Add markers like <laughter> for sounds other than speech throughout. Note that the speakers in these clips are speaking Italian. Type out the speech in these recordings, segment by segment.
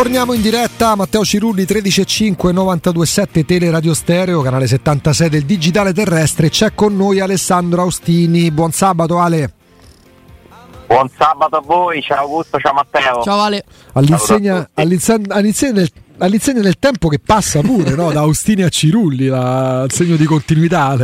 Torniamo in diretta, Matteo Cirulli 13.5 92.7 Tele Radio Stereo, canale 76 del Digitale Terrestre. C'è con noi Alessandro Austini. Buon sabato Ale. Buon sabato a voi, ciao Augusto, ciao Matteo. Ciao Ale. All'insegna, all'insegna, all'insegna, del, all'insegna del tempo che passa pure, no? Da Austini a Cirulli, la, il segno di continuità.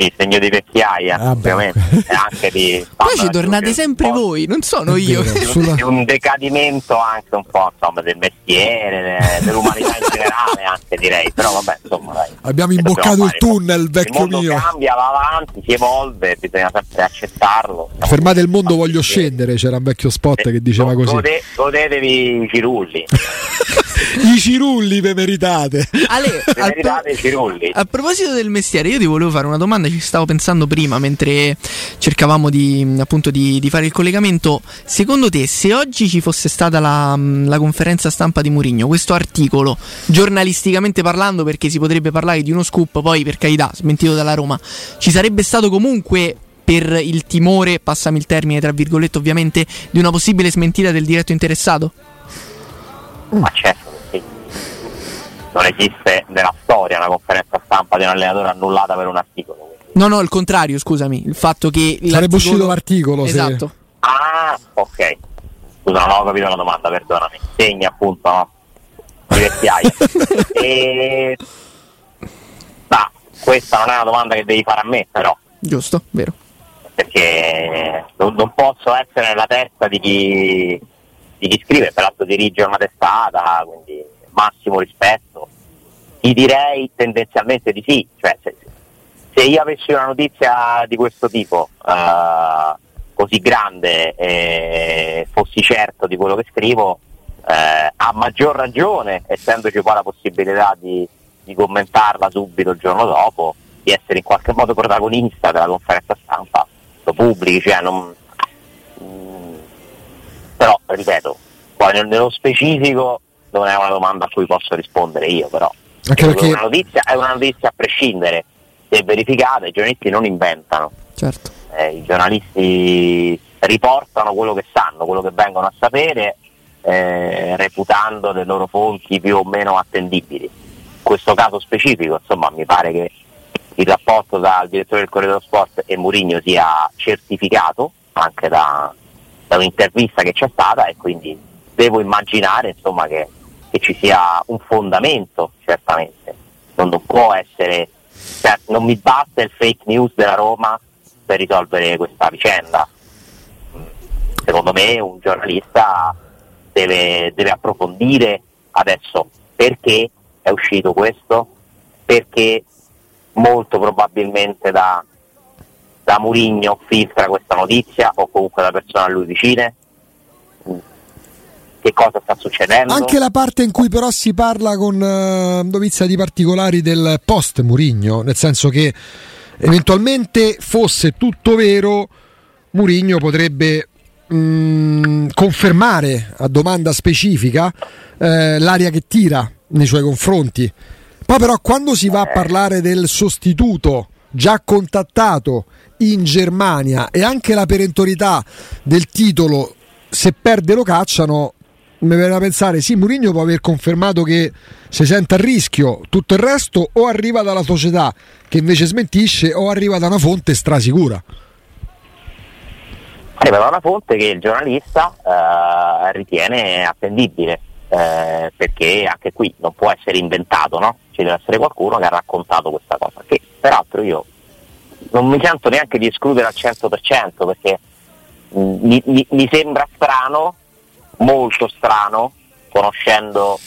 Sì, segno di vecchiaia, ah, ovviamente, e anche di... Poi ci tornate sempre voi, non sono io. Sulla... Di un decadimento anche un po' insomma, del mestiere, dell'umanità in generale anche direi, però vabbè insomma dai. Abbiamo imboccato il tunnel, vecchio il mio. cambia, va avanti, si evolve, bisogna sempre accettarlo. Fermate il mondo, voglio scendere, c'era un vecchio spot che diceva così. Gode, godetevi i cirulli. <laughs> I cirulli ve meritate. Ale, <laughs> meritate i cirulli. A proposito del mestiere, io ti volevo fare una domanda ci stavo pensando prima mentre cercavamo di, appunto, di, di, fare il collegamento. Secondo te, se oggi ci fosse stata la, la conferenza stampa di Murigno, questo articolo, giornalisticamente parlando, perché si potrebbe parlare di uno scoop, poi per carità, smentito dalla Roma, ci sarebbe stato comunque per il timore, passami il termine tra virgolette ovviamente, di una possibile smentita del diretto interessato? Ma certo non esiste nella storia una conferenza stampa di un allenatore annullata per un articolo. No, no, il contrario, scusami. Il fatto che. Sarebbe uscito l'articolo. Esatto. Se... Ah, ok. Scusa, non ho capito la domanda, perdonami. Segni appunto, no? Di vecchiaia. <laughs> e... Ma questa non è una domanda che devi fare a me, però. Giusto, vero. Perché non, non posso essere nella testa di chi, di chi scrive, peraltro dirige una testata, quindi massimo rispetto. Ti direi tendenzialmente di sì, cioè se, se io avessi una notizia di questo tipo uh, così grande e fossi certo di quello che scrivo, eh, a maggior ragione, essendoci poi la possibilità di, di, commentarla subito il giorno dopo, di essere in qualche modo protagonista della conferenza stampa, lo pubblichi, cioè non, mm, però ripeto, poi nello specifico non è una domanda a cui posso rispondere io, però Anche perché... è, una notizia, è una notizia a prescindere, se è verificata, i giornalisti non inventano. Certo. Eh, I giornalisti riportano quello che sanno, quello che vengono a sapere, eh, reputando le loro fonti più o meno attendibili. In questo caso specifico, insomma, mi pare che il rapporto tra il direttore del Corriere dello Sport e Murigno sia certificato anche da, da un'intervista che c'è stata e quindi devo immaginare insomma, che che ci sia un fondamento, certamente. Non, può essere, cioè, non mi basta il fake news della Roma per risolvere questa vicenda. Secondo me un giornalista deve, deve approfondire adesso perché è uscito questo, perché molto probabilmente da, da Murigno filtra questa notizia o comunque da persone a lui vicine che cosa sta succedendo. Anche la parte in cui però si parla con uh, dovizia di particolari del post Murigno, nel senso che eventualmente fosse tutto vero, Murigno potrebbe mh, mm, confermare a domanda specifica eh, l'aria che tira nei suoi confronti. Poi però quando si va a parlare del sostituto già contattato in Germania e anche la perentorietà del titolo se perde lo cacciano mi viene da pensare, sì, Mourinho può aver confermato che si sente a rischio, tutto il resto o arriva dalla società che invece smentisce o arriva da una fonte strasicura. Arriva da una fonte che il giornalista eh, ritiene attendibile, eh, perché anche qui non può essere inventato, no? Ci deve essere qualcuno che ha raccontato questa cosa, che peraltro io non mi sento neanche di escludere al 100% perché mh, mi, mi, mi sembra strano molto strano, conoscendo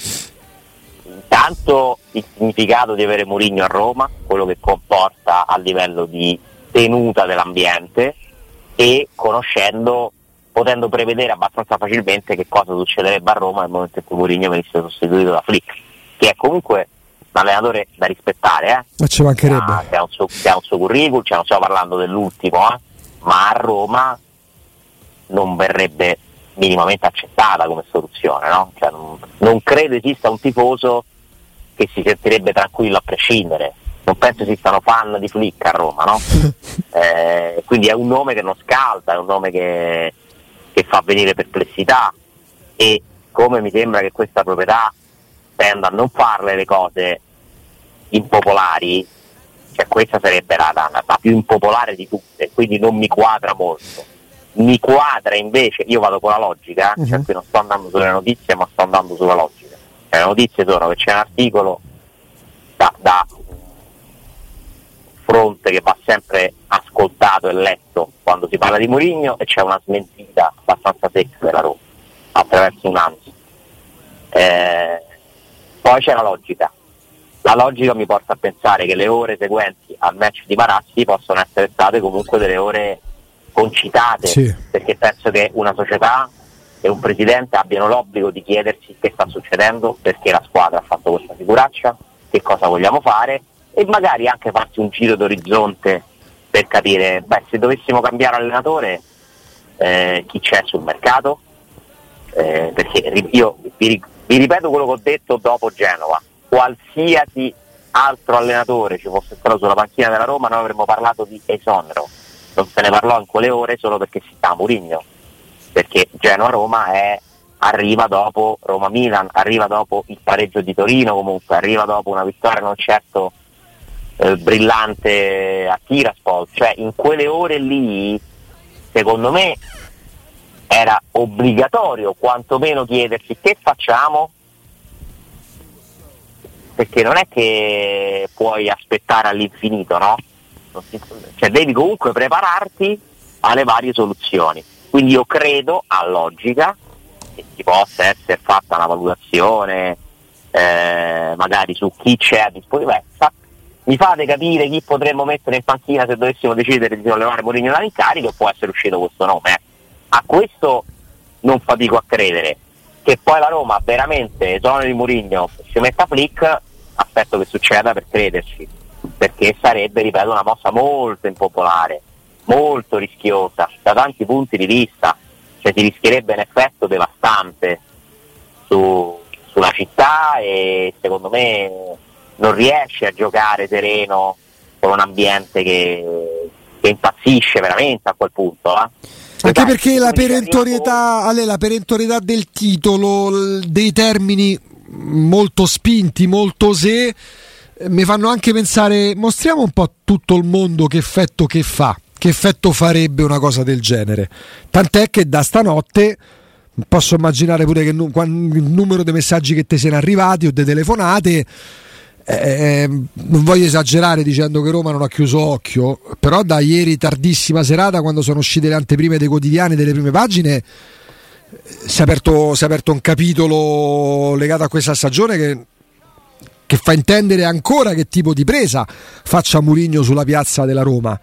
intanto il significato di avere Mourinho a Roma, quello che comporta a livello di tenuta dell'ambiente e conoscendo, potendo prevedere abbastanza facilmente che cosa succederebbe a Roma nel momento in cui Mourinho venisse sostituito da Flick, che è comunque un allenatore da rispettare, eh? ma ci mancherebbe. Ah, che, ha un suo, un suo curriculum, cioè non stiamo parlando dell'ultimo, eh? ma a Roma non verrebbe minimamente accettata come soluzione. No? Cioè, non, non, credo esista un tifoso che si sentirebbe tranquillo a prescindere. Non penso esistano fan di Flick a Roma, no? <laughs> eh, quindi è un nome che non scalda, è un nome che, che fa venire perplessità e siccome mi sembra che questa proprietà tenda a non farle le cose impopolari, cioè questa sarebbe la, la, la più impopolare di tutte, quindi non mi quadra molto. Mi quadra invece, io vado con la logica, uh-huh. cioè qui non sto andando sulle notizie ma sto andando sulla logica. Cioè, le notizie sono che c'è un articolo da, da fronte che va sempre ascoltato e letto quando si parla di Mourinho e c'è una smentita abbastanza secca della Roma attraverso un anzi. Eh, poi c'è la logica. La logica mi porta a pensare che le ore seguenti al match di Marazzi possono essere state comunque delle ore concitate, sì. perché penso che una società e un presidente abbiano l'obbligo di chiedersi che sta succedendo, perché la squadra ha fatto questa figuraccia, che cosa vogliamo fare e magari anche farsi un giro d'orizzonte per capire, beh, se dovessimo cambiare allenatore, eh, chi c'è sul mercato, eh, perché io vi, vi, ripeto quello che ho detto dopo Genova, qualsiasi altro allenatore ci fosse stato sulla panchina della Roma noi avremmo parlato di esonero, non se ne parlò in quelle ore solo perché si sta a Murigno, perché Genova-Roma è arriva dopo Roma-Milan, arriva dopo il pareggio di Torino comunque, arriva dopo una vittoria non certo eh, brillante a Tiraspol, cioè in quelle ore lì secondo me era obbligatorio quantomeno chiedersi che facciamo? Perché non è che puoi aspettare all'infinito, no? Cioè devi comunque prepararti alle varie soluzioni. Quindi io credo a logica che ci possa essere fatta una valutazione eh, magari su chi c'è a disposizione mi fate capire chi potremmo mettere in panchina se dovessimo decidere di sollevare Mourinho dall'incarico e può essere uscito questo nome. Eh. A questo non fatico a credere. Che poi la Roma veramente esoneri di Mourinho si metta Flick, aspetto che succeda per crederci, perché sarebbe, ripeto, una mossa molto impopolare, molto rischiosa da tanti punti di vista, cioè si rischierebbe un effetto devastante su, sulla città e secondo me non riesce a giocare sereno con un ambiente che, che impazzisce veramente a quel punto. Eh? Anche perché la perentorietà, Ale, la perentorietà del titolo, dei termini molto spinti, molto se, mi fanno anche pensare, mostriamo un po' a tutto il mondo che effetto che fa, che effetto farebbe una cosa del genere. Tant'è che da stanotte posso immaginare pure che il numero dei messaggi che ti siano arrivati o delle telefonate eh, eh, non voglio esagerare dicendo che Roma non ha chiuso occhio, però da ieri tardissima serata, quando sono uscite le anteprime dei quotidiani, delle prime pagine, si è aperto, si è aperto un capitolo legato a questa stagione che, che, fa intendere ancora che tipo di presa faccia Murigno sulla piazza della Roma.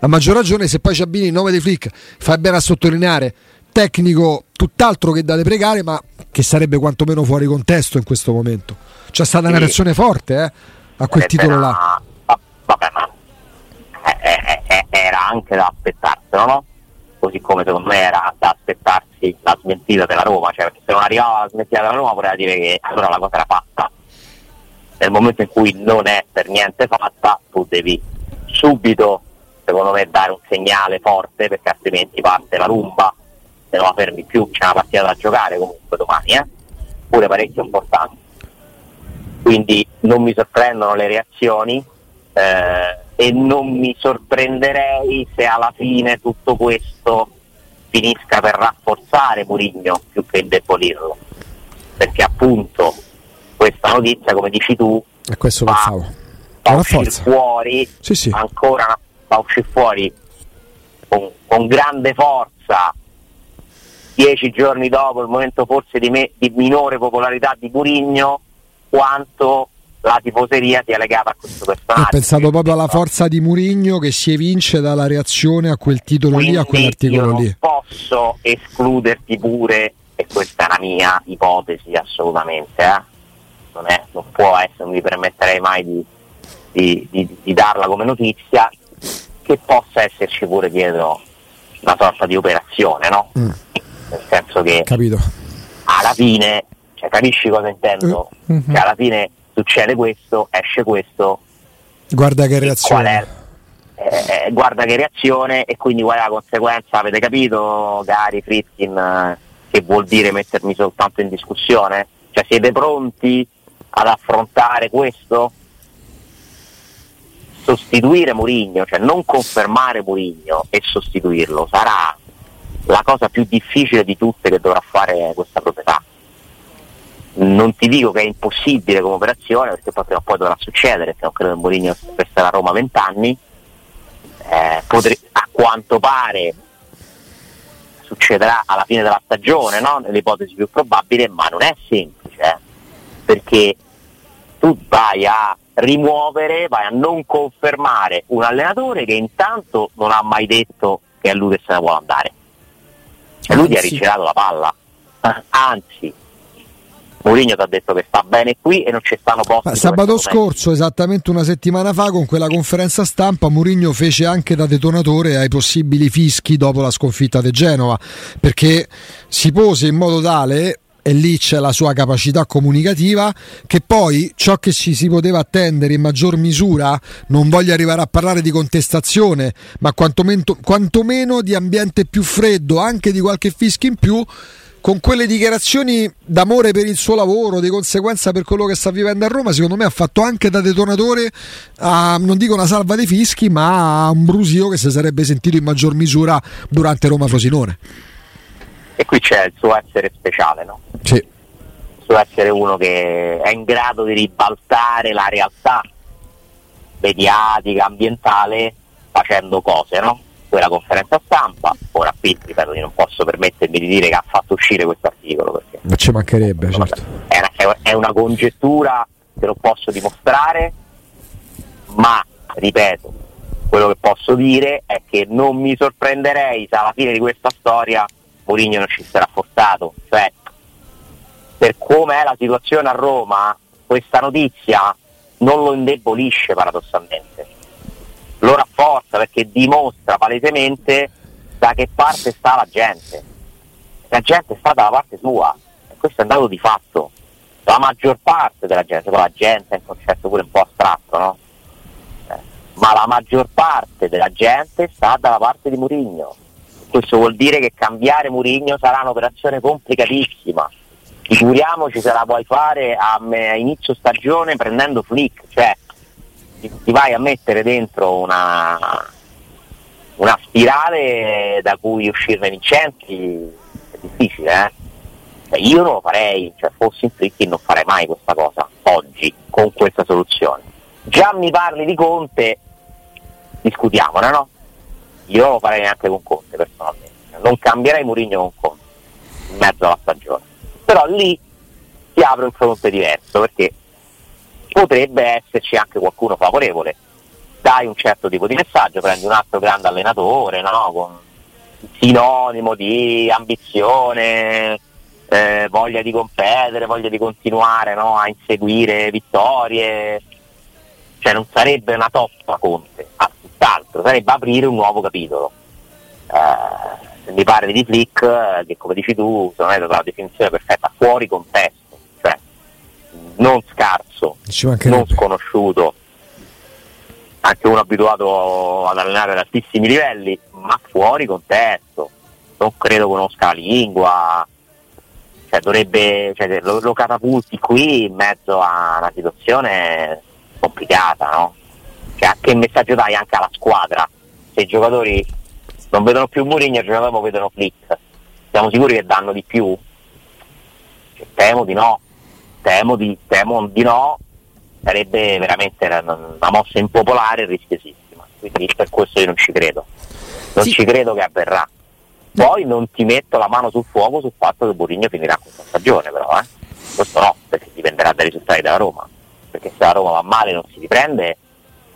A maggior ragione, se poi ci abbini il nome di Flick, fai bene a sottolineare tecnico tutt'altro che da deprecare, ma che sarebbe quantomeno fuori contesto in questo momento. C'è stata sì. una reazione forte eh, a quel eh, titolo là. Vabbè, ma eh, eh, era anche da aspettarselo, no? Così come secondo me era da aspettarsi la smentita della Roma, cioè perché se non arrivava la smentita della Roma poteva dire che allora la cosa era fatta. Nel momento in cui non è per niente fatta, tu devi subito, secondo me, dare un segnale forte perché altrimenti parte la rumba, se non la fermi più c'è una partita da giocare comunque domani, eh? pure parecchio importante quindi non mi sorprendono le reazioni eh, e non mi sorprenderei se alla fine tutto questo finisca per rafforzare Murigno più che indebolirlo perché appunto questa notizia come dici tu e questo fa, pensavo fa uscire fuori sì, sì. ancora fa uscire fuori con, con grande forza dieci giorni dopo il momento forse di, me, di minore popolarità di Murigno quanto la tifoseria sia legata a questo personaggio. Ho pensato proprio alla forza di Murigno che si evince dalla reazione a quel titolo Quindi lì, a quell'articolo non lì. Posso escluderti pure, e questa è una mia ipotesi assolutamente, eh? Non, è, non, può essere, non mi permetterei mai di, di, di, di darla come notizia, che possa esserci pure dietro una sorta di operazione, no? Mm. Nel senso che Capito. alla fine cioè, capisci cosa intendo? Mm-hmm. Che alla fine succede questo, esce questo. Guarda che reazione. Eh, eh, guarda che reazione e quindi qual è la conseguenza? Avete capito, cari Fritkin, che che vuol dire mettermi soltanto in discussione? Cioè siete pronti ad affrontare questo? Sostituire Murigno, cioè non confermare Murigno e sostituirlo sarà la cosa più difficile di tutte che dovrà fare questa proprietà. Non ti dico che è impossibile come operazione perché poi prima o poi dovrà succedere, se non credo che Mourinho resterà a Roma 20 anni, eh, potre- a quanto pare succederà alla fine della stagione, no? nell'ipotesi più probabile, ma non è semplice, eh? perché tu vai a rimuovere, vai a non confermare un allenatore che intanto non ha mai detto che è lui che se ne vuole andare. E lui ti ha rigirato la palla, anzi Mourinho ti ha detto che sta bene qui e non ci stanno posti. Ma sabato scorso, esattamente una settimana fa, con quella conferenza stampa, Mourinho fece anche da detonatore ai possibili fischi dopo la sconfitta di Genova, perché si pose in modo tale e lì c'è la sua capacità comunicativa che poi ciò che ci si poteva attendere in maggior misura non voglio arrivare a parlare di contestazione ma quantomeno, quantomeno di ambiente più freddo anche di qualche fischio in più con quelle dichiarazioni d'amore per il suo lavoro, di conseguenza per quello che sta vivendo a Roma, secondo me ha fatto anche da detonatore a, non dico una salva dei fischi, ma a un brusio che si sarebbe sentito in maggior misura durante Roma-Frosinone. E qui c'è il suo essere speciale, no? Sì. Il suo essere uno che è in grado di ribaltare la realtà mediatica, ambientale, facendo cose, no? quella conferenza stampa. Ora qui, ripeto, io non posso permettermi di dire che ha fatto uscire questo articolo. Perché Ma ci mancherebbe, certo. È una, è una congettura che non posso dimostrare, ma, ripeto, quello che posso dire è che non mi sorprenderei se alla fine di questa storia Mourinho non ci sarà forzato. Cioè, per come è la situazione a Roma, questa notizia non lo indebolisce paradossalmente lo rafforza perché dimostra palesemente da che parte sta la gente. La gente sta dalla parte sua e questo è un dato di fatto. La maggior parte della gente, la gente è un concetto pure un po' astratto, no? Eh, ma la maggior parte della gente sta dalla parte di Murigno. Questo vuol dire che cambiare Murigno sarà un'operazione complicatissima. Figuriamoci se la puoi fare a, a inizio stagione prendendo Flick, cioè ti, ti vai a mettere dentro una, una spirale da cui uscirne vincenti è difficile, eh? Cioè, io non lo farei, cioè fossi in Fritti non farei mai questa cosa oggi con questa soluzione. Già mi parli di Conte, discutiamone, no? Io non lo farei neanche con Conte personalmente, non cambierei Murigno con Conte in mezzo alla stagione. Però lì si apre un fronte diverso perché potrebbe esserci anche qualcuno favorevole. Dai un certo tipo di messaggio, prendi un altro grande allenatore, no? con sinonimo di ambizione, eh, voglia di competere, voglia di continuare no? a inseguire vittorie. Cioè non sarebbe una toppa Conte, a tutt'altro, sarebbe aprire un nuovo capitolo. Eh, mi parli di Flick, che come dici tu, secondo me è la definizione perfetta, fuori contesto non scarso, non sconosciuto, anche uno abituato ad allenare ad altissimi livelli, ma fuori contesto, non credo conosca la lingua, cioè, dovrebbe, cioè, lo, lo, catapulti qui in mezzo a una situazione complicata, no? Cioè, che messaggio dai anche alla squadra? Se i giocatori non vedono più Mourinho, il giorno dopo vedono Flick, siamo sicuri che danno di più? Cioè, temo di no temo di, temo di no, sarebbe veramente una, una mossa impopolare e rischiosissima. Quindi per questo io non ci credo. Non sì. ci credo che avverrà. Poi non ti metto la mano sul fuoco sul fatto che Burigno finirà questa stagione, però, eh. Questo no, perché dipenderà dai risultati della Roma. Perché se la Roma va male e non si riprende,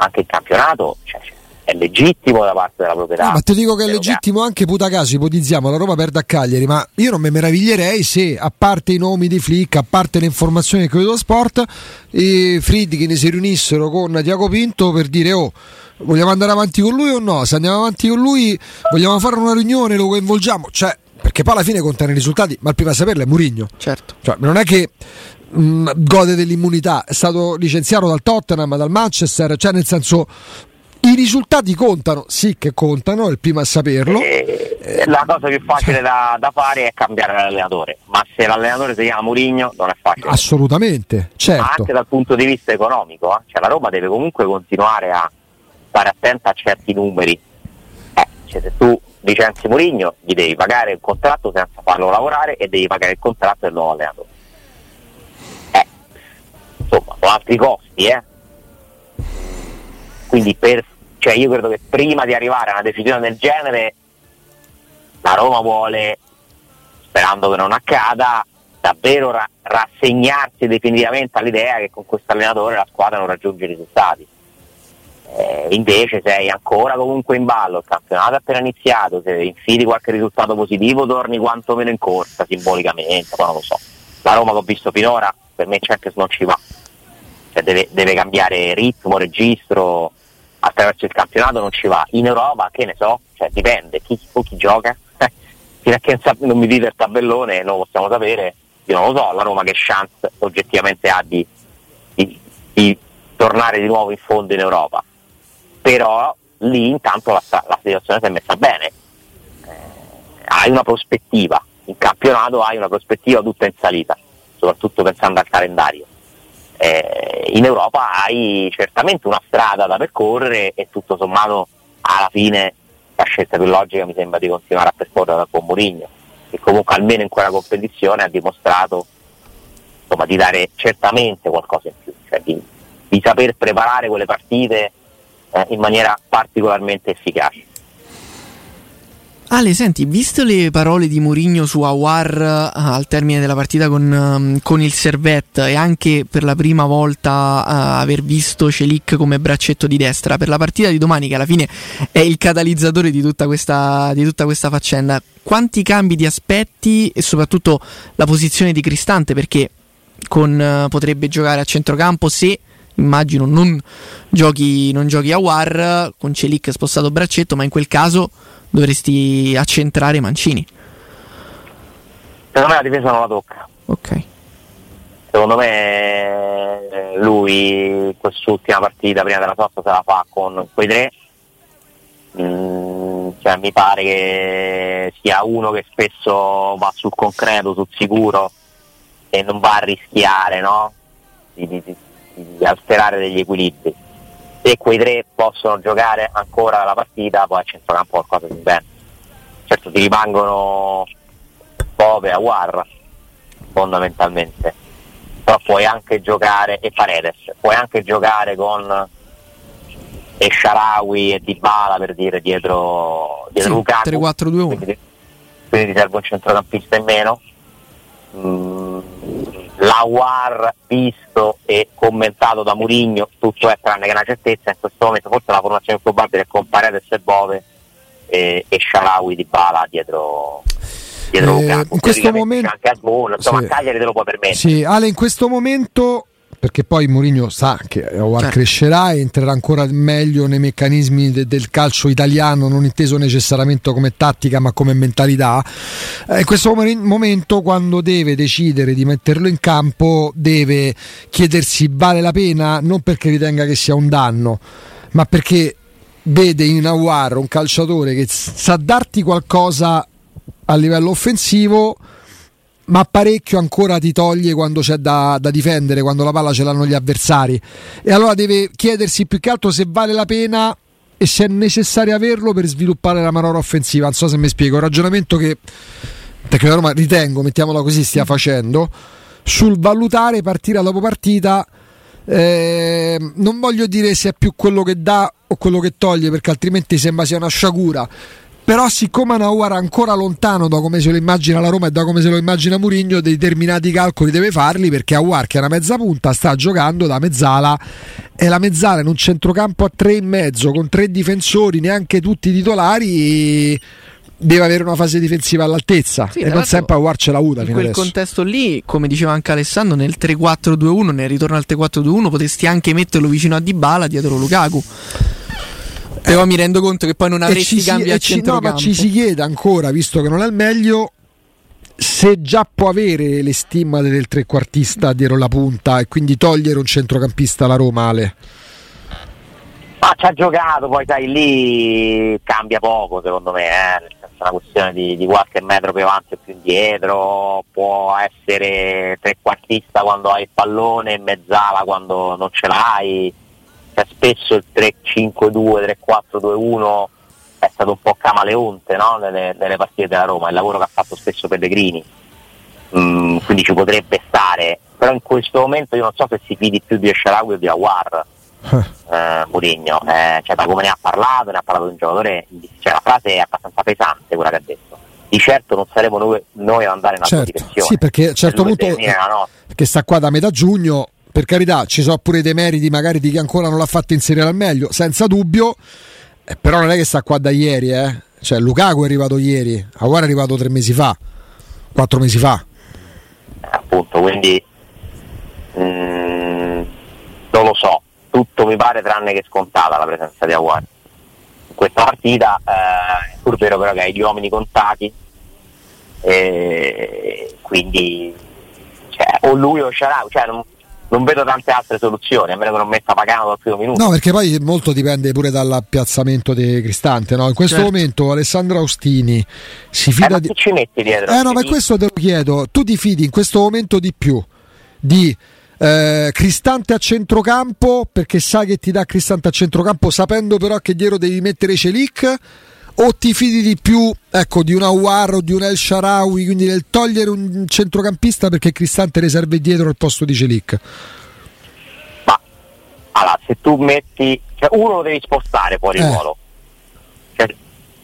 anche il campionato, cioè, è legittimo da parte della proprietà. No, ma ti dico che è legittimo anche puta caso, ipotizziamo la Roma perde a Cagliari, ma io non mi meraviglierei se a parte i nomi di Flick, a parte le informazioni che vedo sport, i Friedkin si riunissero con Tiago Pinto per dire oh vogliamo andare avanti con lui o no? Se andiamo avanti con lui vogliamo fare una riunione, lo coinvolgiamo, cioè perché poi alla fine contano i risultati, ma il primo a saperlo è Murigno. Certo. Cioè, non è che mh, mm, gode dell'immunità, è stato licenziato dal Tottenham, dal Manchester, cioè nel senso I risultati contano, sì che contano, è il primo a saperlo. Eh, la cosa più facile da, da, fare è cambiare l'allenatore, ma se l'allenatore si chiama Murigno non è facile. Assolutamente, certo. Ma anche dal punto di vista economico, eh? cioè la Roma deve comunque continuare a stare attenta a certi numeri. Eh, cioè se tu licenzi Murigno gli devi pagare il contratto senza farlo lavorare e devi pagare il contratto del nuovo allenatore. Insomma, sono altri costi, eh. Quindi per, cioè io credo che prima di arrivare a una decisione del genere la Roma vuole, sperando che non accada, davvero ra- rassegnarsi definitivamente all'idea che con questo allenatore la squadra non raggiunge i risultati. Eh, invece sei ancora comunque in ballo, il campionato è appena iniziato, se infili qualche risultato positivo torni quantomeno in corsa simbolicamente, poi non lo so. La Roma che ho visto finora per me Champions non ci va, cioè deve, deve cambiare ritmo, registro, attraverso il campionato non ci va. In Europa che ne so, cioè dipende chi, chi gioca, <laughs> fino a che non mi dite il tabellone non lo possiamo sapere, io non lo so, la Roma che chance oggettivamente ha di, di, di tornare di nuovo in fondo in Europa, però lì intanto la, la situazione si è messa bene, eh, hai una prospettiva, in campionato hai una prospettiva tutta in salita, soprattutto pensando al calendario. Eh, in Europa hai certamente una strada da percorrere e tutto sommato alla fine la scelta più logica mi sembra di continuare a percorrere con Mourinho, che comunque almeno in quella competizione ha dimostrato insomma, di dare certamente qualcosa in più, cioè di, di saper preparare quelle partite eh, in maniera particolarmente efficace. Ale, senti, visto le parole di Mourinho su Awar uh, al termine della partita con, um, con, il Servette e anche per la prima volta uh, aver visto Celic come braccetto di destra, per la partita di domani che alla fine è il catalizzatore di tutta questa, di tutta questa faccenda, quanti cambi di aspetti e soprattutto la posizione di Cristante? Perché con, uh, potrebbe giocare a centrocampo se immagino non giochi, non giochi a War con Celic spostato braccetto, ma in quel caso dovresti accentrare Mancini. Secondo me la difesa non la tocca. Ok. Secondo me lui quest'ultima partita prima della sosta se la fa con quei tre. Mm, cioè, mi pare che sia uno che spesso va sul concreto, sul sicuro e non va a rischiare no? di, di, di, di alterare degli equilibri se quei tre possono giocare ancora la partita, poi a centrocampo qualcosa di bene. Certo ti rimangono Pove a War fondamentalmente, però puoi anche giocare, e Paredes, puoi anche giocare con e Sharawi e Dybala per dire dietro, dietro sì, Lukaku. 3-4-2-1 quindi, quindi ti serve un centrocampista in meno. Mm, la WAR visto e commentato da Murigno, tutto è tranne che una certezza, in questo momento forse la formazione più probabile è con Paredes e Bove e, e Sharawi di Bala dietro, dietro eh, Lukaku. In questo momento anche a Sbon, insomma sì. Cagliari te lo può permettere. Sì, Ale in questo momento perché poi Mourinho sa che Howard certo. crescerà e entrerà ancora meglio nei meccanismi de- del calcio italiano, non inteso necessariamente come tattica ma come mentalità. Eh, in questo momento, quando deve decidere di metterlo in campo, deve chiedersi vale la pena, non perché ritenga che sia un danno, ma perché vede in Awar un calciatore che sa darti qualcosa a livello offensivo ma parecchio ancora ti toglie quando c'è da, da, difendere, quando la palla ce l'hanno gli avversari. E allora deve chiedersi più che altro se vale la pena e se è necessario averlo per sviluppare la manovra offensiva. Non so se mi spiego. Un ragionamento che Tecnica Roma ritengo, mettiamola così, stia facendo sul valutare partita dopo partita. Eh, non voglio dire se è più quello che dà o quello che toglie, perché altrimenti sembra sia una sciagura però siccome Nauar è ancora lontano da come se lo immagina la Roma e da come se lo immagina Murigno determinati calcoli deve farli perché Aguar che è una mezza punta sta giocando da mezzala. E la mezzala in un centrocampo a tre e mezzo con tre difensori neanche tutti titolari deve avere una fase difensiva all'altezza. Sì, e non sempre Aguar ce l'ha avuta in quel adesso. contesto lì come diceva anche Alessandro nel 3-4-2-1 nel ritorno al 3-4-2-1 potresti anche metterlo vicino a Dybala dietro Lukaku però mi rendo conto che poi non avresti cambi a centrocampo. No, ma ci si chiede ancora, visto che non è il meglio, se già può avere le stimmate del trequartista dietro la punta e quindi togliere un centrocampista alla Roma, Ale. Ma ci ha giocato, poi sai, lì cambia poco secondo me, eh? nel senso è una questione di, di, qualche metro più avanti o più indietro, può essere trequartista quando hai il pallone e mezzala quando non ce l'hai, cioè, spesso il 3-5-2, 3-4-2-1 è stato un po' camaleonte no? nelle, nelle, partite della Roma, il lavoro che ha fatto spesso Pellegrini, mm, quindi ci potrebbe stare, però in questo momento io non so se si fidi più di Esharawi o di Awar <laughs> eh, Murigno, eh, cioè, da come ne ha parlato, ne ha parlato un giocatore, cioè, la frase è abbastanza pesante quella che ha detto. Di certo non saremo noi, noi ad andare in altra certo, direzione. Sì, perché a un certo punto che sta qua da metà giugno, per carità, ci sono pure dei meriti magari di chi ancora non l'ha fatto inserire al meglio, senza dubbio, eh, però non è che sta qua da ieri, eh. Cioè, Lukaku è arrivato ieri, Aguara è arrivato tre mesi fa, quattro mesi fa. Eh, appunto, quindi mh, mm, non lo so, tutto mi pare tranne che scontata la presenza di Aguari. In questa partita eh, è pur vero però che hai gli uomini contati, e quindi cioè, o lui o Sharau, cioè, non, non, vedo tante altre soluzioni, a meno che non metta pagano dal primo minuto. No, perché poi molto dipende pure dall'appiazzamento di Cristante. No? In questo certo. momento Alessandro Austini si fida eh, di. ci metti dietro? Eh no, ma questo te lo chiedo. Tu ti fidi in questo momento di più di eh, Cristante a centrocampo perché sai che ti dà Cristante a centrocampo sapendo però che dietro devi mettere Celic o ti fidi di più ecco, di un Awar o di un El Sharawi quindi nel togliere un centrocampista perché Cristante ne serve dietro al posto di Celic ma allora se tu metti cioè uno lo devi spostare fuori eh. ruolo cioè,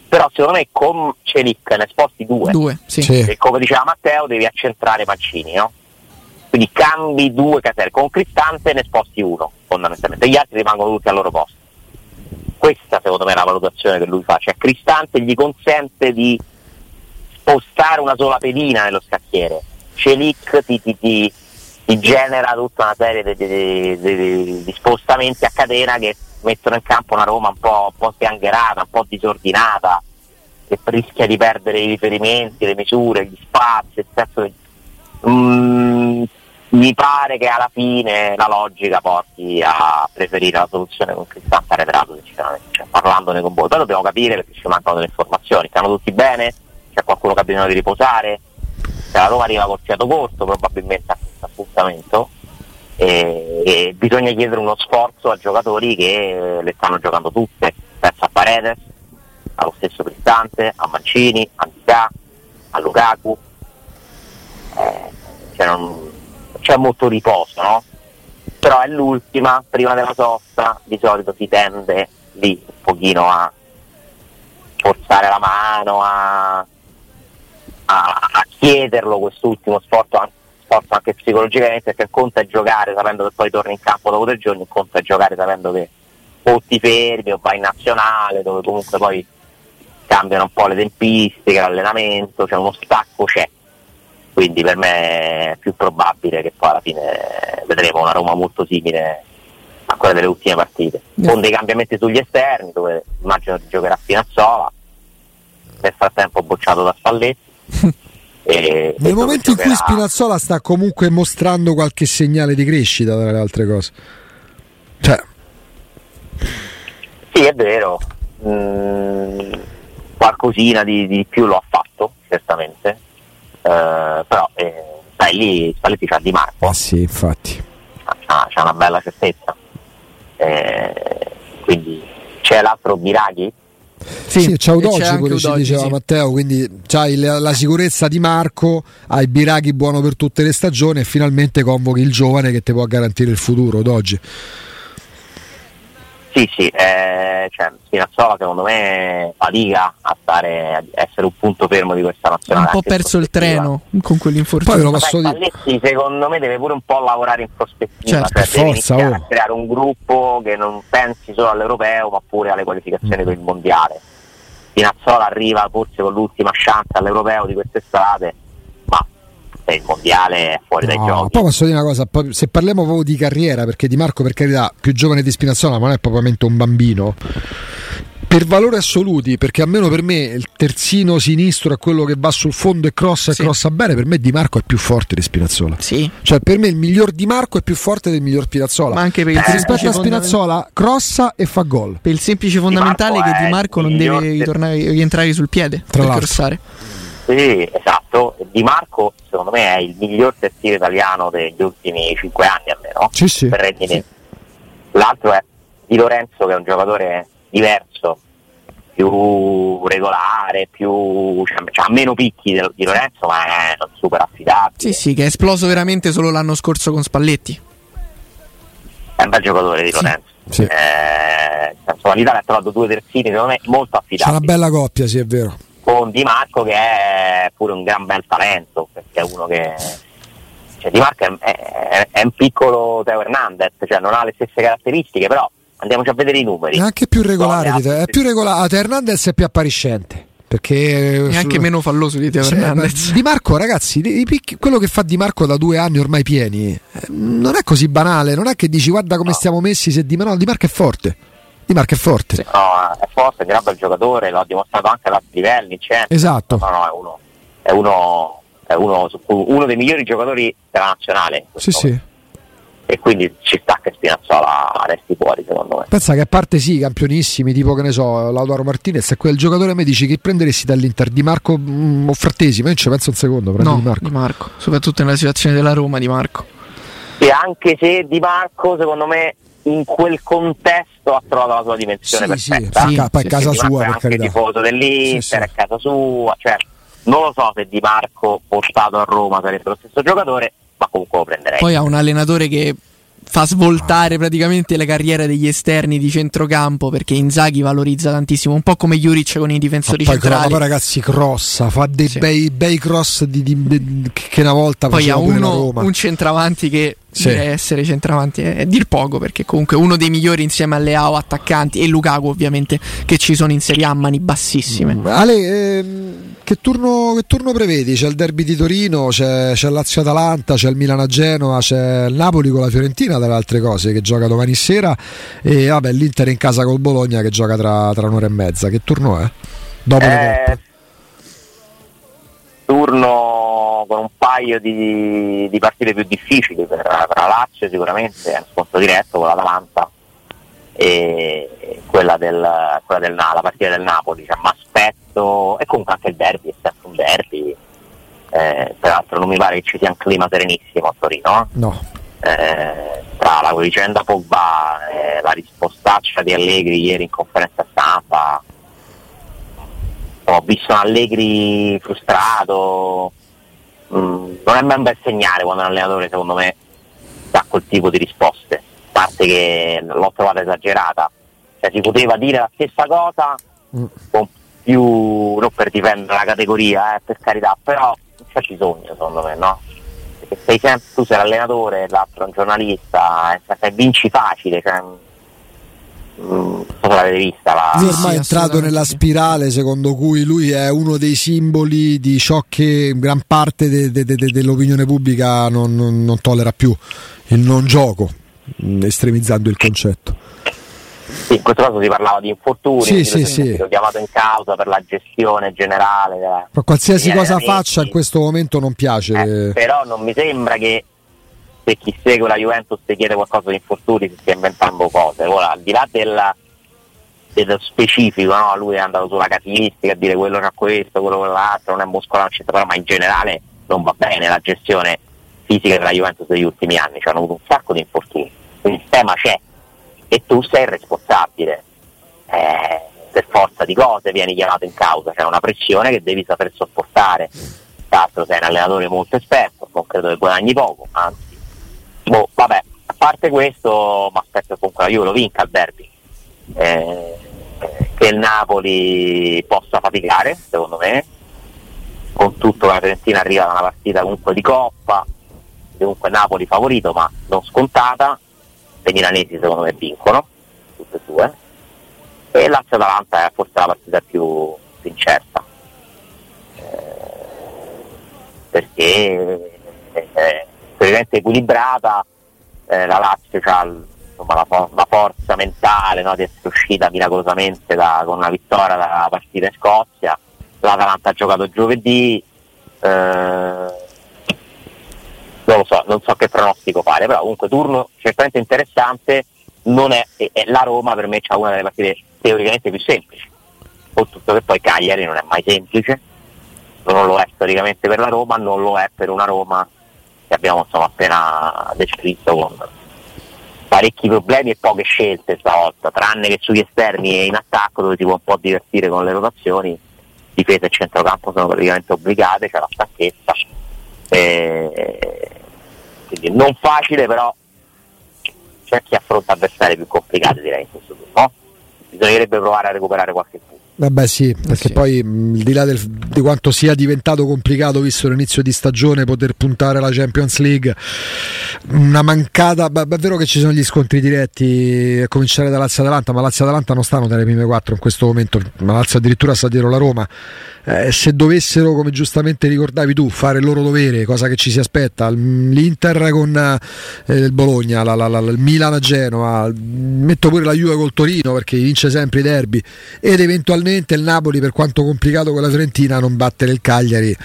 però secondo me con Celic ne sposti due, due sì. Sì. e come diceva Matteo devi accentrare Mancini no? quindi cambi due caselle, con Cristante ne sposti uno fondamentalmente, gli altri rimangono tutti al loro posto. Questa secondo me è la valutazione che lui fa, cioè Cristante gli consente di spostare una sola pedina nello scacchiere, Celic ti, ti, ti, ti genera tutta una serie di, di, di, di, spostamenti a catena che mettono in campo una Roma un po', un po' sgangherata, un po' disordinata, che rischia di perdere i riferimenti, le misure, gli spazi, il senso che Mm, mi pare che alla fine la logica porti a preferire la soluzione con Cristante arretrato decisamente, cioè, parlandone con voi. Poi dobbiamo capire perché ci mancano delle informazioni, stanno tutti bene? C'è qualcuno che ha bisogno di riposare? Se la Roma arriva col fiato corto probabilmente a questo appuntamento e, e, bisogna chiedere uno sforzo a giocatori che le stanno giocando tutte, penso a Paredes, allo stesso Cristante, a Mancini, a Ndicà, a Lukaku. Eh, cioè non, c'è molto riposo, no? Però è l'ultima, prima della sosta, di solito si tende lì un pochino a forzare la mano, a, a, a chiederlo quest'ultimo sforzo, sforzo anche psicologicamente, perché conta giocare sapendo che poi torni in campo dopo tre giorni, conta giocare sapendo che o ti fermi o vai in nazionale, dove comunque poi cambiano un po' le tempistiche, l'allenamento, cioè uno stacco c'è quindi per me è più probabile che poi alla fine vedremo una Roma molto simile a quella delle ultime partite, yeah. con dei cambiamenti sugli esterni dove immagino che giocherà Spinazzola, nel frattempo bocciato da Spalletti. <laughs> e, Nel momento in cui Spinazzola sta comunque mostrando qualche segnale di crescita tra le altre cose. Cioè. Sì, è vero. Mm, qualcosina di, di più lo ha fatto, certamente eh, però eh, sai, lì Spalletti c'ha Di Marco. Ah sì, infatti. C'ha, c'ha una bella certezza. Eh, quindi c'è l'altro Biraghi? Sì, sì c'è Udoci, come ci diceva sì. Matteo, quindi c'hai la, la, sicurezza di Marco, hai Biraghi buono per tutte le stagioni e finalmente convochi il giovane che ti può garantire il futuro d'oggi. Sì, sì, eh, cioè, Spinazzola secondo me fatica a stare a essere un punto fermo di questa nazionale. Ha un po' perso il treno con quell'infortunio. Poi lo posso dire. Palletti secondo me deve pure un po' lavorare in prospettiva, certo, cioè forza, oh. a creare un gruppo che non pensi solo all'europeo ma pure alle qualificazioni mm. per il mondiale. Spinazzola arriva forse con l'ultima chance all'europeo di quest'estate il mondiale è fuori no, dai giochi. Poi posso dire una cosa, se parliamo proprio di carriera, perché Di Marco per carità più giovane di Spinazzola ma non è propriamente un bambino, per valori assoluti, perché almeno per me il terzino sinistro è quello che va sul fondo e crossa Sì. e crossa bene, per me Di Marco è più forte di Spinazzola. Sì, Cioè per me il miglior Di Marco è più forte del miglior Spinazzola. ma anche per il, Eh, semplice rispetto a fondament- Spinazzola crossa e fa gol. per il semplice fondamentale Marco che Di Marco non deve ritornare, rientrare sul piede Tra per l'altro. crossare. Sì, esatto. Di Marco secondo me è il miglior terzino italiano degli ultimi cinque anni almeno. Sì, sì. Per rendimento. L'altro è Di Lorenzo che è un giocatore diverso, più regolare, più cioè, ha meno picchi di Lorenzo, ma è super affidabile. Sì, sì, che è esploso veramente solo l'anno scorso con Spalletti. È un bel giocatore di Lorenzo. Sì. Eh, insomma, l'Italia ha trovato due terzini secondo me molto C'è una affidabili. bella coppia, sì, è vero. Con Di Marco che è pure un gran bel talento, perché è uno che... Cioè, Di Marco è, è- è un piccolo Teo Hernandez, cioè non ha le stesse caratteristiche, però andiamoci a vedere i numeri. È anche più regolare di te. È più regolare. Hernandez è più appariscente. Perché E anche meno falloso di Teo Cioè, Hernandez. Di Marco, ragazzi, i picchi- quello che fa Di Marco da due anni ormai pieni eh, non è così banale. Non è che dici guarda come No. stiamo messi. Se Di, ma no, Di Marco è forte. Di Marco è forte. Sì. No, è forte, è un gran bel giocatore, l'ho dimostrato anche ad altri livelli, cioè, Esatto. no, no, è uno, è uno, è uno, uno dei migliori giocatori della nazionale. Sì, sì. E quindi ci sta che Spinazzola resti fuori, secondo me. Pensa che a parte sì, campionissimi, tipo che ne so, Lautaro Martinez, è quel giocatore me dici che prenderesti dall'Inter Di Marco mm, o Frattesi, ma io ci penso un secondo, No, Di Marco. Di Marco, soprattutto nella situazione della Roma Di Marco. E anche se Di Marco, secondo me, in quel contesto ha trovato la sua dimensione Sì, sì, perfetta. sì, ca- poi sì, casa sua è per anche carità. tifoso dell'Inter, Sì, sì. è casa sua, cioè, non lo so se Di Marco portato a Roma sarebbe lo stesso giocatore, ma comunque lo prenderei. Poi ha un allenatore che fa svoltare praticamente le carriere degli esterni di centrocampo perché Inzaghi valorizza tantissimo, un po' come Juric con i Ma difensori poi, cro- centrali. poi ragazzi crossa, fa dei Sì. bei, bei cross di- di- di- che una volta Poi ha la uno, un centravanti che Sì. deve essere centravanti, è, è dir poco perché comunque uno dei migliori insieme a Leao attaccanti e Lukaku ovviamente che ci sono in Serie A a mani bassissime. Mm, Ale, ehm, che, turno, che turno prevedi? C'è il derby di Torino, c'è, c'è Lazio-Atalanta, c'è il Milano-Genova, c'è il Napoli con la Fiorentina, tra le altre cose, che gioca domani sera e vabbè, l'Inter in casa col Bologna che gioca tra, tra un'ora e mezza. Che turno è? Dopo le Eh, coppe. turno con un paio di, di partite più difficili per, per la Lazio sicuramente, è un scontro diretto con l'Atalanta e quella del, quella del la partita del Napoli, cioè, mi aspetto, e comunque anche il derby è sempre un derby, eh, peraltro non mi pare che ci sia un clima serenissimo a Torino, eh. No, Eh, tra la vicenda Pogba e la rispostaccia di Allegri ieri in conferenza stampa ho visto un Allegri frustrato Mm, non è mai un bel segnale quando un allenatore secondo me dà quel tipo di risposte parte che l'ho trovata esagerata cioè si poteva dire la stessa cosa Mm. con più non per difendere la categoria eh, per carità però non c'è bisogno secondo me no? perché sei sempre, tu sei l'allenatore, l'altro è un giornalista, e se- se vinci facile, cioè, mm, non so se l'avete vista la... lui Sì, ormai sì, è entrato nella spirale secondo cui lui è uno dei simboli di ciò che gran parte de- de- de- de- dell'opinione pubblica non, non- non tollera più, il non gioco, mm, estremizzando il concetto. Sì, in questo caso si parlava di infortuni, Sì, sì, sì. chiamato in causa per la gestione generale. della- Ma qualsiasi cosa faccia in questo momento non piace. Eh, però non mi sembra che se chi segue la Juventus ti chiede qualcosa di infortuni si stia inventando cose. Ora, al di là del, dello specifico, no? lui è andato sulla casistica a dire quello c'ha questo, quello quell'altro, non è muscolare, eccetera, però, ma in generale non va bene la gestione fisica della Juventus degli ultimi anni, ci hanno avuto un sacco di infortuni, quindi il tema c'è e tu sei il responsabile. Eh, per forza di cose vieni chiamato in causa, c'è una pressione che devi saper sopportare. Tra l'altro sei un allenatore molto esperto, non credo che guadagni poco, anzi. Boh, vabbè, a parte questo, mi aspetto che comunque la Juve lo vinca al derby. Eh, che il Napoli possa faticare, secondo me, con tutto la Fiorentina arriva da una partita comunque di coppa, comunque Napoli favorito ma non scontata, i milanesi secondo me vincono, tutte e due, e Lazio-Atalanta è forse la partita più, più incerta, Eh, perché è praticamente equilibrata, eh, la Lazio ha la, la, forza mentale no, di essere uscita miracolosamente da, con una vittoria dalla partita in Scozia. L'Atalanta ha giocato giovedì. Eh, non lo so, non so che pronostico fare, però comunque turno certamente interessante. Non è, è la Roma per me ha una delle partite teoricamente più semplici. Oltretutto che poi Cagliari non è mai semplice, non lo è storicamente per la Roma, non lo è per una Roma che abbiamo insomma, appena descritto con parecchi problemi e poche scelte stavolta, tranne che sugli esterni e in attacco dove si può un po' divertire con le rotazioni, difesa e centrocampo sono praticamente obbligate, c'è la stanchezza. E... Quindi non facile però c'è chi affronta avversari più complicati direi in questo turno. Bisognerebbe provare a recuperare qualche punto. Vabbè sì, perché sì. poi al di là del, di quanto sia diventato complicato visto l'inizio di stagione poter puntare alla Champions League, una mancata, beh, è vero che ci sono gli scontri diretti a cominciare da Lazio-Atalanta, ma Lazio-Atalanta non stanno tra le prime quattro in questo momento, ma Lazio addirittura sta dietro la Roma. Eh, se dovessero, come giustamente ricordavi tu, fare il loro dovere, cosa che ci si aspetta, l'Inter con eh, il Bologna, la, la, la, il Milan a Genova, metto pure la Juve col Torino perché vince sempre i derby ed eventualmente probabilmente il Napoli, per quanto complicato con la Fiorentina, non battere il Cagliari.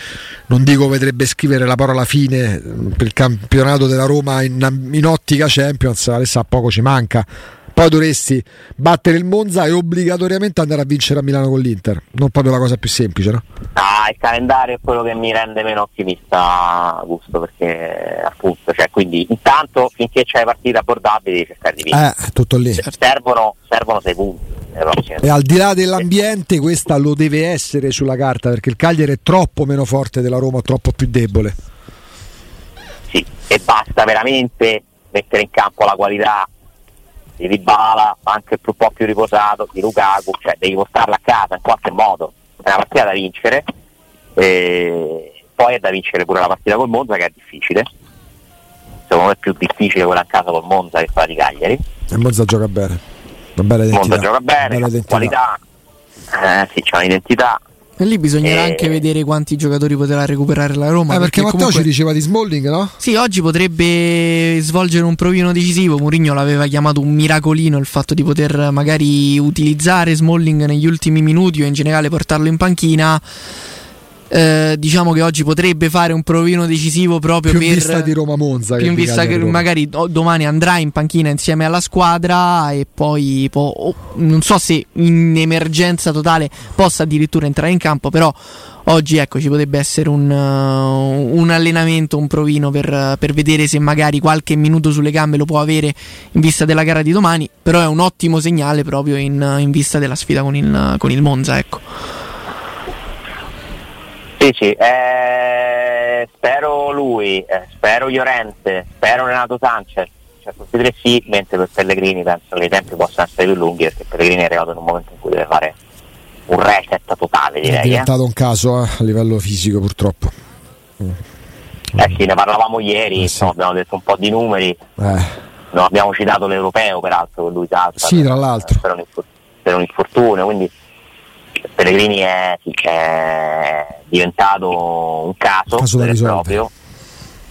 Non dico vedrebbe scrivere la parola fine per il campionato della Roma in, in ottica Champions, adesso a poco ci manca. Poi dovresti battere il Monza e obbligatoriamente andare a vincere a Milano con l'Inter. Non proprio la cosa più semplice, no? Ah, il calendario è quello che mi rende meno ottimista, Augusto, perché appunto, cioè, quindi intanto finché c'è partite abbordabili cercare di vincere. Eh, tutto lì. Servono, servono sei punti e al di là dell'ambiente, questa lo deve essere sulla carta perché il Cagliari è troppo meno forte della Roma, troppo più debole. Sì, e basta veramente mettere in campo la qualità di Dybala, anche un po' più riposato, di Lukaku, cioè devi portarla a casa in qualche modo. È una partita da vincere, e poi è da vincere pure la partita col Monza che è difficile. Secondo me è più difficile quella a casa col Monza che quella di Cagliari. E Monza gioca bene. Una bella identità. Monza gioca bene, qualità, eh, sì, c'è un'identità. E lì bisognerà e... anche vedere quanti giocatori potrà recuperare la Roma. Eh, perché, perché Matteo comunque... ci diceva di Smalling, no? Sì, oggi potrebbe svolgere un provino decisivo. Mourinho l'aveva chiamato un miracolino il fatto di poter magari utilizzare Smalling negli ultimi minuti o in generale portarlo in panchina eh, diciamo che oggi potrebbe fare un provino decisivo proprio più per in vista di Roma Monza più in vista che magari domani andrà in panchina insieme alla squadra e poi po- oh, non so se in emergenza totale possa addirittura entrare in campo però oggi ecco ci potrebbe essere un, uh, un allenamento, un provino per, per, vedere se magari qualche minuto sulle gambe lo può avere in vista della gara di domani, però è un ottimo segnale proprio in, in vista della sfida con il, con il Monza. Ecco. Sì, sì, eh, spero lui, eh, spero Llorente, spero Renato Sanchez, cioè tutti e tre sì, mentre per Pellegrini penso che i tempi possano essere più lunghi perché Pellegrini è arrivato in un momento in cui deve fare un reset totale direi. È diventato eh. un caso eh, a livello fisico purtroppo. Eh sì, ne parlavamo ieri, eh sì. no, abbiamo detto un po' di numeri, eh. non abbiamo citato l'europeo peraltro con lui salta. Sì, tra l'altro. Per un, per un infortunio, quindi Pellegrini è, è diventato un caso, caso da proprio,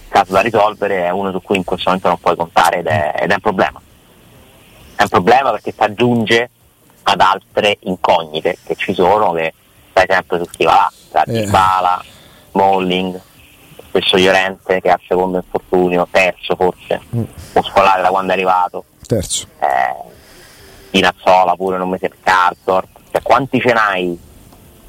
caso da risolvere, è uno su cui in questo momento non puoi contare ed è, ed è un problema. È un problema perché si aggiunge ad altre incognite che ci sono, che stai sempre su chi va là, tra eh. Dybala, Smalling, spesso Llorente che ha il secondo infortunio, terzo forse, mm. muscolare da quando è arrivato. Terzo. Eh, Pinazzola pure non mi sembra Cartor cioè, quanti ce n'hai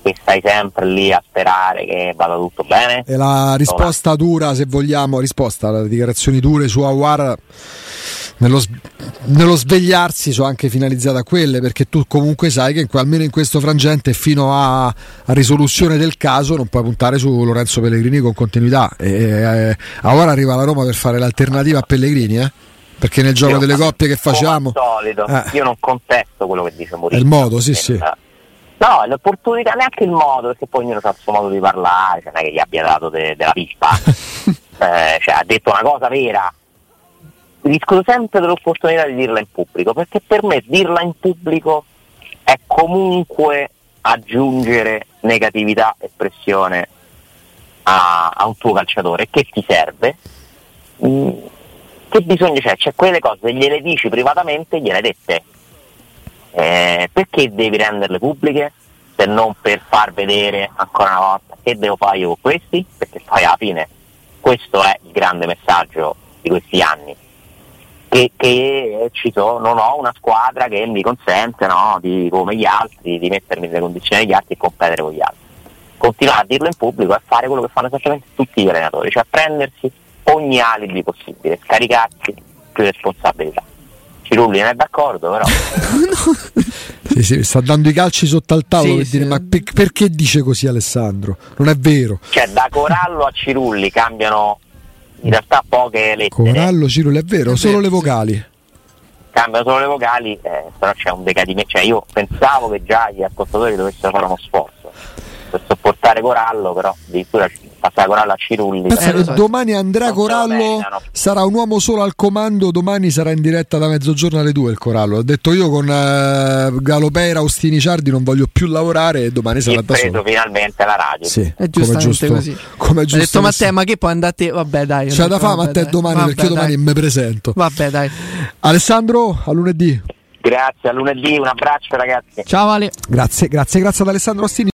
che stai sempre lì a sperare che vada tutto bene? E la risposta dura, se vogliamo, risposta, le dichiarazioni dure su Awar nello, nello, svegliarsi sono anche finalizzate a quelle perché tu comunque sai che almeno in questo frangente fino a, a risoluzione del caso non puoi puntare su Lorenzo Pellegrini con continuità e, e, ora arriva la Roma per fare l'alternativa a Pellegrini eh? Perché nel gioco io, delle coppie che facciamo? solito, eh. io non contesto quello che dice Mourinho. Il modo sì sì. No l'opportunità neanche il modo perché poi ognuno ha il suo modo di parlare cioè non è che gli abbia dato de, della pista <laughs> eh, cioè, ha detto una cosa vera. Discuto sempre dell'opportunità di dirla in pubblico perché per me dirla in pubblico è comunque aggiungere negatività e pressione a, a un tuo calciatore che ti serve. Mm che bisogno c'è? C'è quelle cose, gliele dici privatamente, gliele hai dette. Eh, perché devi renderle pubbliche? Se non per far vedere ancora una volta che devo fare io con questi? Perché poi alla fine questo è il grande messaggio di questi anni. Che, che ci sono, non ho una squadra che mi consente no, di, come gli altri di mettermi nelle condizioni degli altri e competere con gli altri. Continuare a dirlo in pubblico e fare quello che fanno esattamente tutti gli allenatori, cioè prendersi ogni alibi possibile, scaricarsi più responsabilità. Cirulli non è d'accordo, però. <laughs> sì, sì, sta dando i calci sotto al tavolo Sì, per sì. dire: Ma per- perché dice così Alessandro? Non è vero. Cioè, da Corallo a Cirulli cambiano in realtà poche lettere, Corallo, Cirulli, è vero, È solo vero, le vocali. cambiano solo le vocali, eh, però c'è un decadimento. Cioè, io pensavo che già gli ascoltatori dovessero fare uno sforzo per sopportare Corallo, però addirittura passare Corallo a Cirulli. Che so. domani Andrea Non Corallo sarà un uomo solo al comando, domani sarà in diretta da mezzogiorno alle 2 il Corallo. Ha detto io con eh, Galopeira, Austini Ciardi non voglio più lavorare e domani sarà e da preso solo. finalmente la radio. Sì, È come giustamente giusto, così. come Ho giusto detto che Matteo, ma che poi andate. Vabbè, dai. ho C'è da detto, fare Matteo domani Vabbè, perché io domani mi presento. Vabbè, dai. Alessandro, a lunedì. Grazie, a lunedì, un abbraccio ragazzi. Ciao Ale. Grazie, grazie, grazie ad Alessandro Ostini.